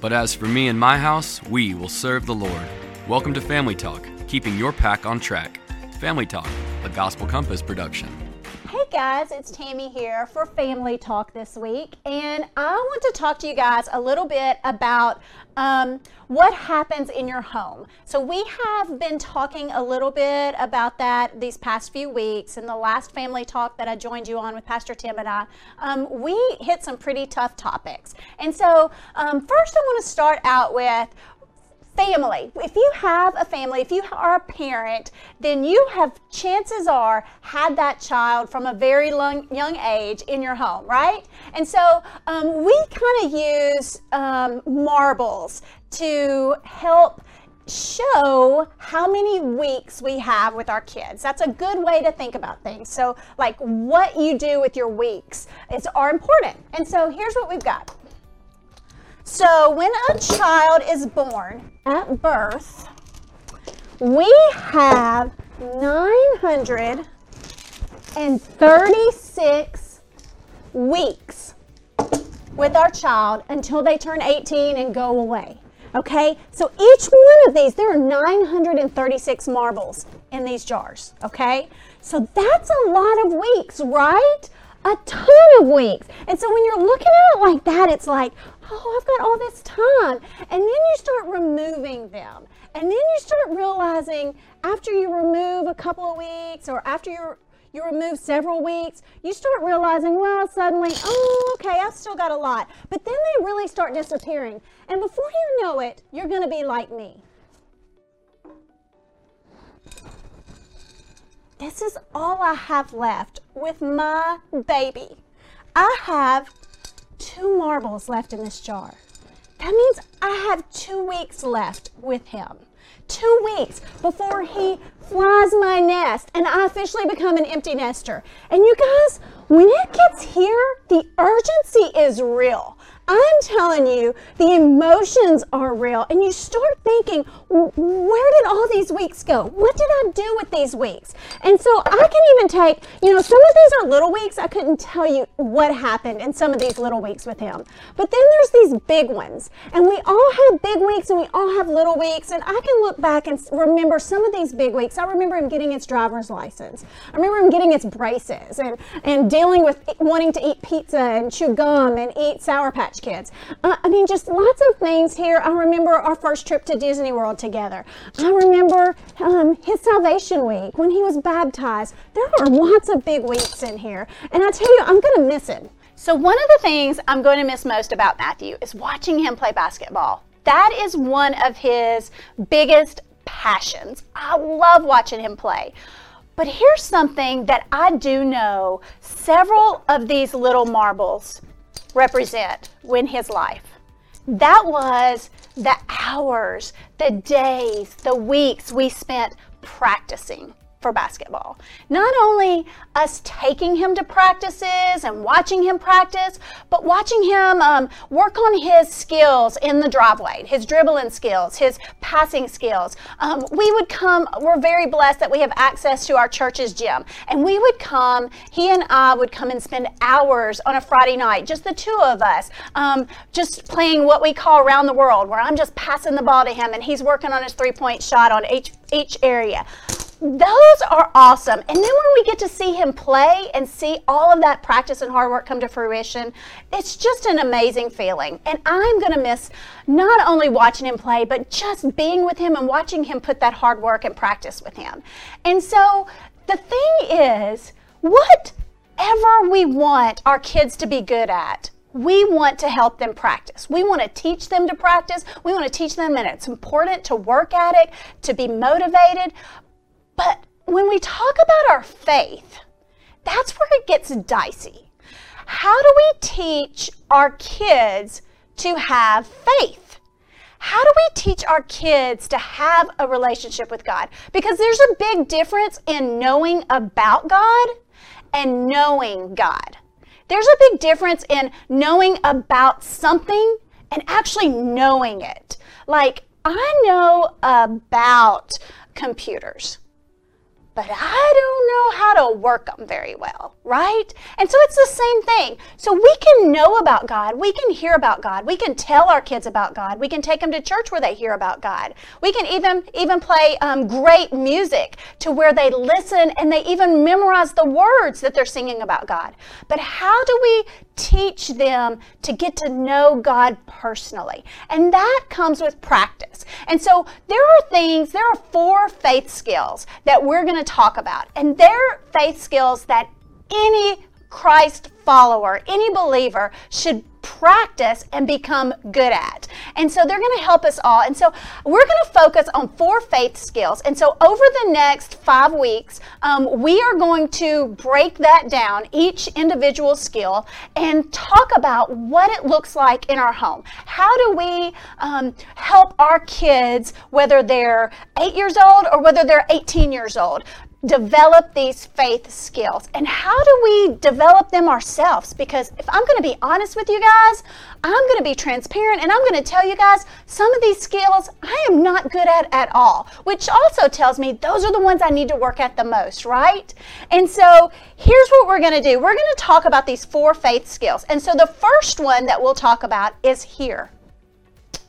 But as for me and my house, we will serve the Lord. Welcome to Family Talk, keeping your pack on track. Family Talk, a Gospel Compass production. Hey guys, it's Tammy here for Family Talk this week, and I want to talk to you guys a little bit about um, what happens in your home. So, we have been talking a little bit about that these past few weeks. In the last Family Talk that I joined you on with Pastor Tim and I, um, we hit some pretty tough topics. And so, um, first, I want to start out with family. If you have a family, if you are a parent, then you have chances are had that child from a very long, young age in your home, right? And so um, we kind of use um, marbles to help show how many weeks we have with our kids. That's a good way to think about things. So, like what you do with your weeks is are important. And so here's what we've got. So, when a child is born at birth, we have 936 weeks with our child until they turn 18 and go away. Okay, so each one of these, there are 936 marbles in these jars. Okay, so that's a lot of weeks, right? A ton of weeks. And so when you're looking at it like that, it's like, oh, I've got all this time. And then you start removing them. And then you start realizing after you remove a couple of weeks or after you you remove several weeks, you start realizing, well, suddenly, oh, okay, I've still got a lot. But then they really start disappearing. And before you know it, you're going to be like me. This is all I have left with my baby. I have two marbles left in this jar. That means I have two weeks left with him. Two weeks before he flies my nest and I officially become an empty nester. And you guys, when it gets here, the urgency is real. I'm telling you, the emotions are real. And you start thinking, where did all these weeks go? What did I do with these weeks? And so I can even take, you know, some of these are little weeks. I couldn't tell you what happened in some of these little weeks with him. But then there's these big ones. And we all have big weeks and we all have little weeks. And I can look back and remember some of these big weeks. I remember him getting his driver's license. I remember him getting his braces and, and dealing with wanting to eat pizza and chew gum and eat Sour Patch Kids. Uh, I mean, just lots of things here. I remember our first trip to Disney World together. I remember um, his salvation week when he was baptized. There are lots of big weeks in here. And I tell you, I'm going to miss him. So, one of the things I'm going to miss most about Matthew is watching him play basketball. That is one of his biggest passions. I love watching him play. But here's something that I do know several of these little marbles represent in his life. That was the hours, the days, the weeks we spent practicing for basketball. Not only us taking him to practices and watching him practice, but watching him um, work on his skills in the driveway, his dribbling skills, his passing skills. Um, we would come, we're very blessed that we have access to our church's gym. And we would come, he and I would come and spend hours on a Friday night, just the two of us, um, just playing what we call around the world, where I'm just passing the ball to him and he's working on his three point shot on each, each area those are awesome. And then when we get to see him play and see all of that practice and hard work come to fruition, it's just an amazing feeling. And I'm going to miss not only watching him play, but just being with him and watching him put that hard work and practice with him. And so the thing is, whatever we want our kids to be good at, we want to help them practice. We want to teach them to practice. We want to teach them that it's important to work at it, to be motivated. But when we talk about our faith, that's where it gets dicey. How do we teach our kids to have faith? How do we teach our kids to have a relationship with God? Because there's a big difference in knowing about God and knowing God. There's a big difference in knowing about something and actually knowing it. Like, I know about computers but I don't know how to work them very well, right? And so it's the same thing. So we can know about God. We can hear about God. We can tell our kids about God. We can take them to church where they hear about God. We can even even play um, great music to where they listen and they even memorize the words that they're singing about God. But how do we teach them to get to know God personally. And that comes with practice. And so there are things, there are four faith skills that we're going to talk about. And they're faith skills that any Christ follower, any believer should practice and become good at. And so they're going to help us all. And so we're going to focus on four faith skills. And so over the next five weeks, um, we are going to break that down, each individual skill, and talk about what it looks like in our home. How do we um, help our kids, whether they're eight years old or whether they're 18 years old, develop these faith skills. And how do we develop them ourselves? Because if I'm going to be honest with you guys, I'm going to be transparent and I'm going to tell you guys some of these skills I am not good at at all, which also tells me those are the ones I need to work at the most, right? And so here's what we're going to do we're going to talk about these four faith skills. And so the first one that we'll talk about is hear.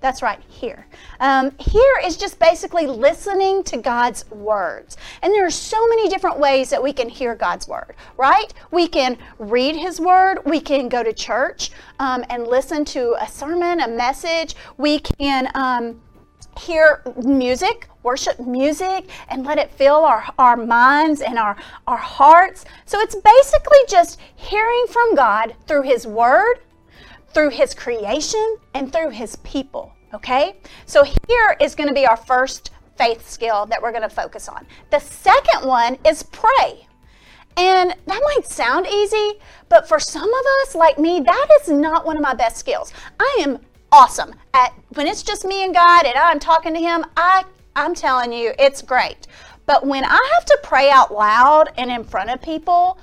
That's right, hear. Um, hear is just basically listening to God's words. And there are so many different ways that we can hear God's word, right? We can read His word, we can go to church um, and listen to a sermon, a message, we can. Um, hear music, worship music, and let it fill our, our minds and our, our hearts. So it's basically just hearing from God through His Word, through his creation and through his people. Okay? So hear is going to be our first faith skill that we're going to focus on. The second one is pray. And that might sound easy, but for some of us, like me, that is not one of my best skills. I am awesome at when it's just me and God and I'm talking to Him, I, I'm telling you, it's great. But when I have to pray out loud and in front of people,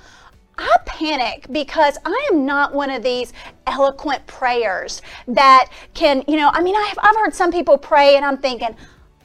I panic because I am not one of these eloquent prayers that can, you know, I mean, I've, I've heard some people pray and I'm thinking,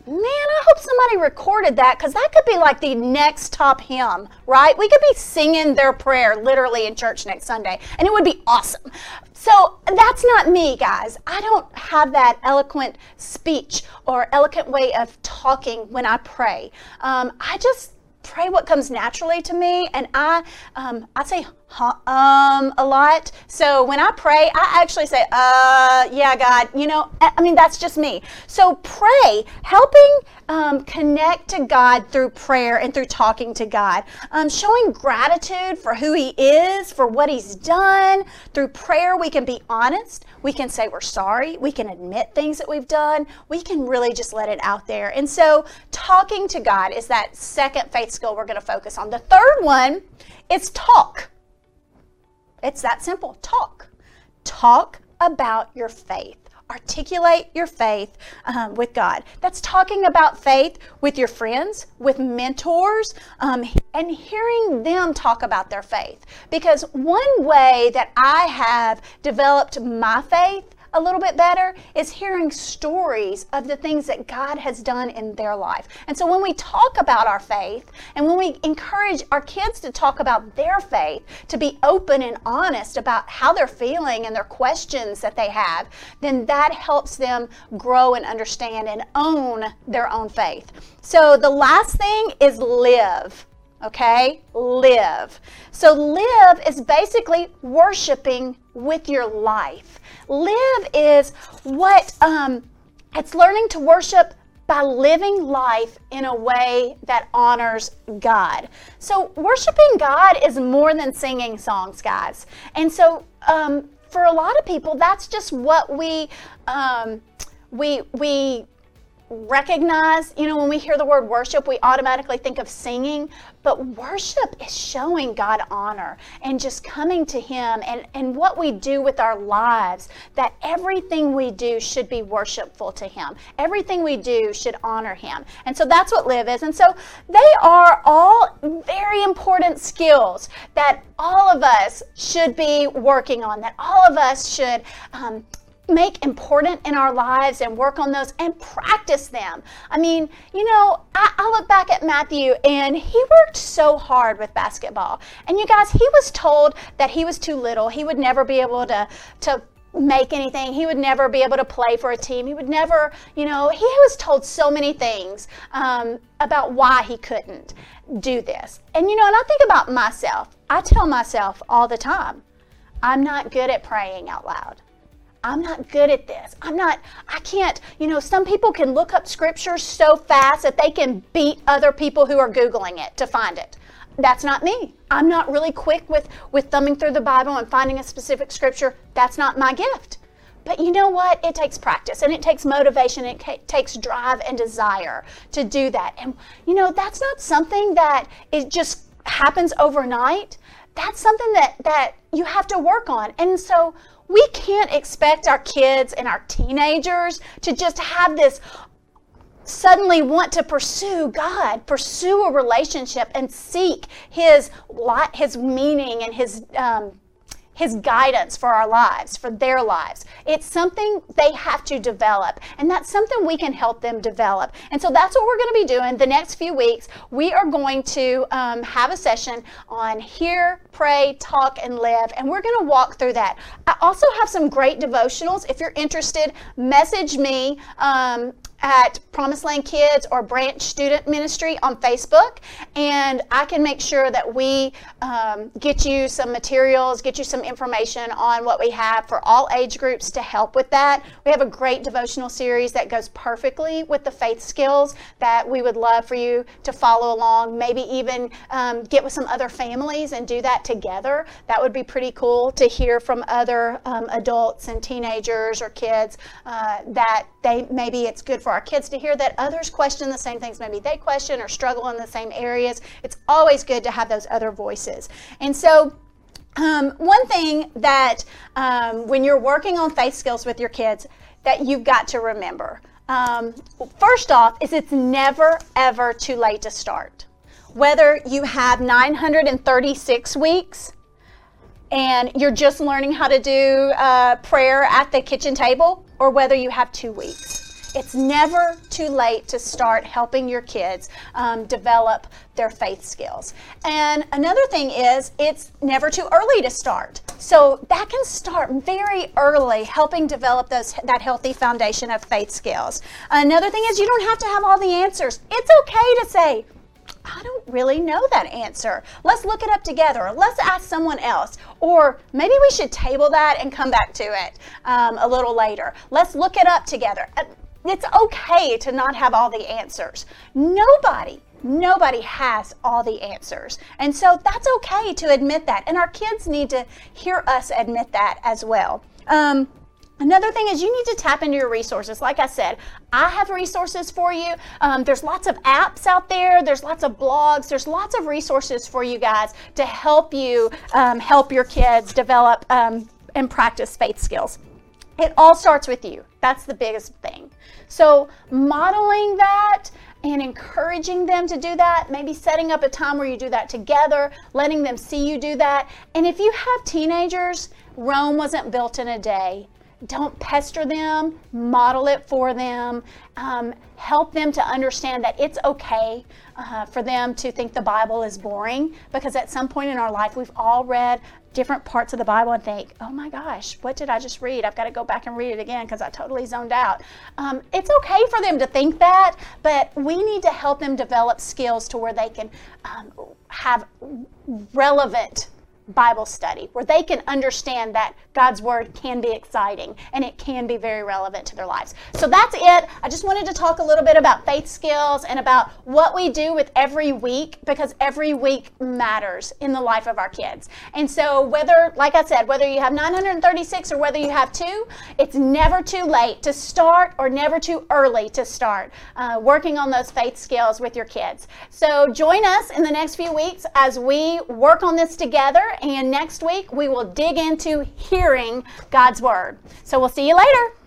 man, I hope somebody recorded that because that could be like the next top hymn, right? We could be singing their prayer literally in church next Sunday and it would be awesome. So that's not me, guys. I don't have that eloquent speech or eloquent way of talking when I pray. Um, I just pray what comes naturally to me, and I um, I say um a lot. So when I pray, I actually say, uh, yeah, God, you know, I mean that's just me. So pray, helping um, connect to God through prayer and through talking to God, um, showing gratitude for who He is, for what He's done. Through prayer, we can be honest. We can say we're sorry. We can admit things that we've done. We can really just let it out there. And so, talking to God is that second faith skill we're going to focus on. The third one is talk. It's that simple. Talk. Talk about your faith articulate your faith um, with God. That's talking about faith with your friends, with mentors, um, and hearing them talk about their faith. Because one way that I have developed my faith a little bit better is hearing stories of the things that God has done in their life. And so when we talk about our faith and when we encourage our kids to talk about their faith, to be open and honest about how they're feeling and their questions that they have, then that helps them grow and understand and own their own faith. So the last thing is live okay? Live. So, live is basically worshiping with your life. Live is what um, it's learning to worship by living life in a way that honors God. So, worshiping God is more than singing songs, guys. And so, um, for a lot of people, that's just what we um, we we recognize, you know, when we hear the word worship, we automatically think of singing, but worship is showing God honor and just coming to Him and, and what we do with our lives, that everything we do should be worshipful to Him. Everything we do should honor Him. And so that's what live is. And so they are all very important skills that all of us should be working on, that all of us should um, make important in our lives and work on those and practice them. I mean, you know, I, I, look back at Matthew and he worked so hard with basketball. And you guys, he was told that he was too little. He would never be able to, to make anything. He would never be able to play for a team. He would never, you know, he was told so many things um, about why he couldn't do this. And, you know, and I think about myself. I tell myself all the time, I'm not good at praying out loud. I'm not good at this. I'm not, I can't, you know, some people can look up scripture so fast that they can beat other people who are Googling it to find it. That's not me. I'm not really quick with, with thumbing through the Bible and finding a specific scripture. That's not my gift. But you know what? It takes practice and it takes motivation. It ca- takes drive and desire to do that. And, you know, that's not something that it just happens overnight. That's something that, that you have to work on. And so we can't expect our kids and our teenagers to just have this suddenly want to pursue God, pursue a relationship, and seek His His meaning and His um, his guidance for our lives, for their lives. It's something they have to develop, and that's something we can help them develop. And so that's what we're going to be doing the next few weeks. We are going to um, have a session on hear, pray, talk, and live, and we're going to walk through that. I also have some great devotionals. If you're interested, message me. Um, at Promised Land Kids or Branch Student Ministry on Facebook, and I can make sure that we um, get you some materials, get you some information on what we have for all age groups to help with that. We have a great devotional series that goes perfectly with the faith skills that we would love for you to follow along, maybe even um, get with some other families and do that together. That would be pretty cool to hear from other um, adults and teenagers or kids uh, that they maybe it's good for for our kids to hear that others question the same things maybe they question or struggle in the same areas. It's always good to have those other voices. And so, um, one thing that um, when you're working on faith skills with your kids, that you've got to remember. Um, first off, is it's never ever too late to start. Whether you have 936 weeks and you're just learning how to do uh, prayer at the kitchen table, or whether you have two weeks. It's never too late to start helping your kids um, develop their faith skills. And another thing is, it's never too early to start. So that can start very early, helping develop those that healthy foundation of faith skills. Another thing is, you don't have to have all the answers. It's okay to say, I don't really know that answer. Let's look it up together. Let's ask someone else. Or maybe we should table that and come back to it um, a little later. Let's look it up together. It's okay to not have all the answers. Nobody, nobody has all the answers. And so that's okay to admit that. And our kids need to hear us admit that as well. Um, Another thing is you need to tap into your resources. Like I said, I have resources for you. Um, there's lots of apps out there. There's lots of blogs. There's lots of resources for you guys to help you um, help your kids develop um, and practice faith skills. It all starts with you. That's the biggest thing. So, modeling that and encouraging them to do that, maybe setting up a time where you do that together, letting them see you do that. And if you have teenagers, Rome wasn't built in a day. Don't pester them, model it for them, um, help them to understand that it's okay uh, for them to think the Bible is boring because at some point in our life we've all read different parts of the Bible and think, oh my gosh, what did I just read? I've got to go back and read it again because I totally zoned out. Um, it's okay for them to think that, but we need to help them develop skills to where they can um, have relevant Bible study where they can understand that God's Word can be exciting and it can be very relevant to their lives. So that's it. I just wanted to talk a little bit about faith skills and about what we do with every week because every week matters in the life of our kids. And so, whether, like I said, whether you have 936 or whether you have two, it's never too late to start or never too early to start uh, working on those faith skills with your kids. So, join us in the next few weeks as we work on this together and next week we will dig into hearing God's Word. So we'll see you later.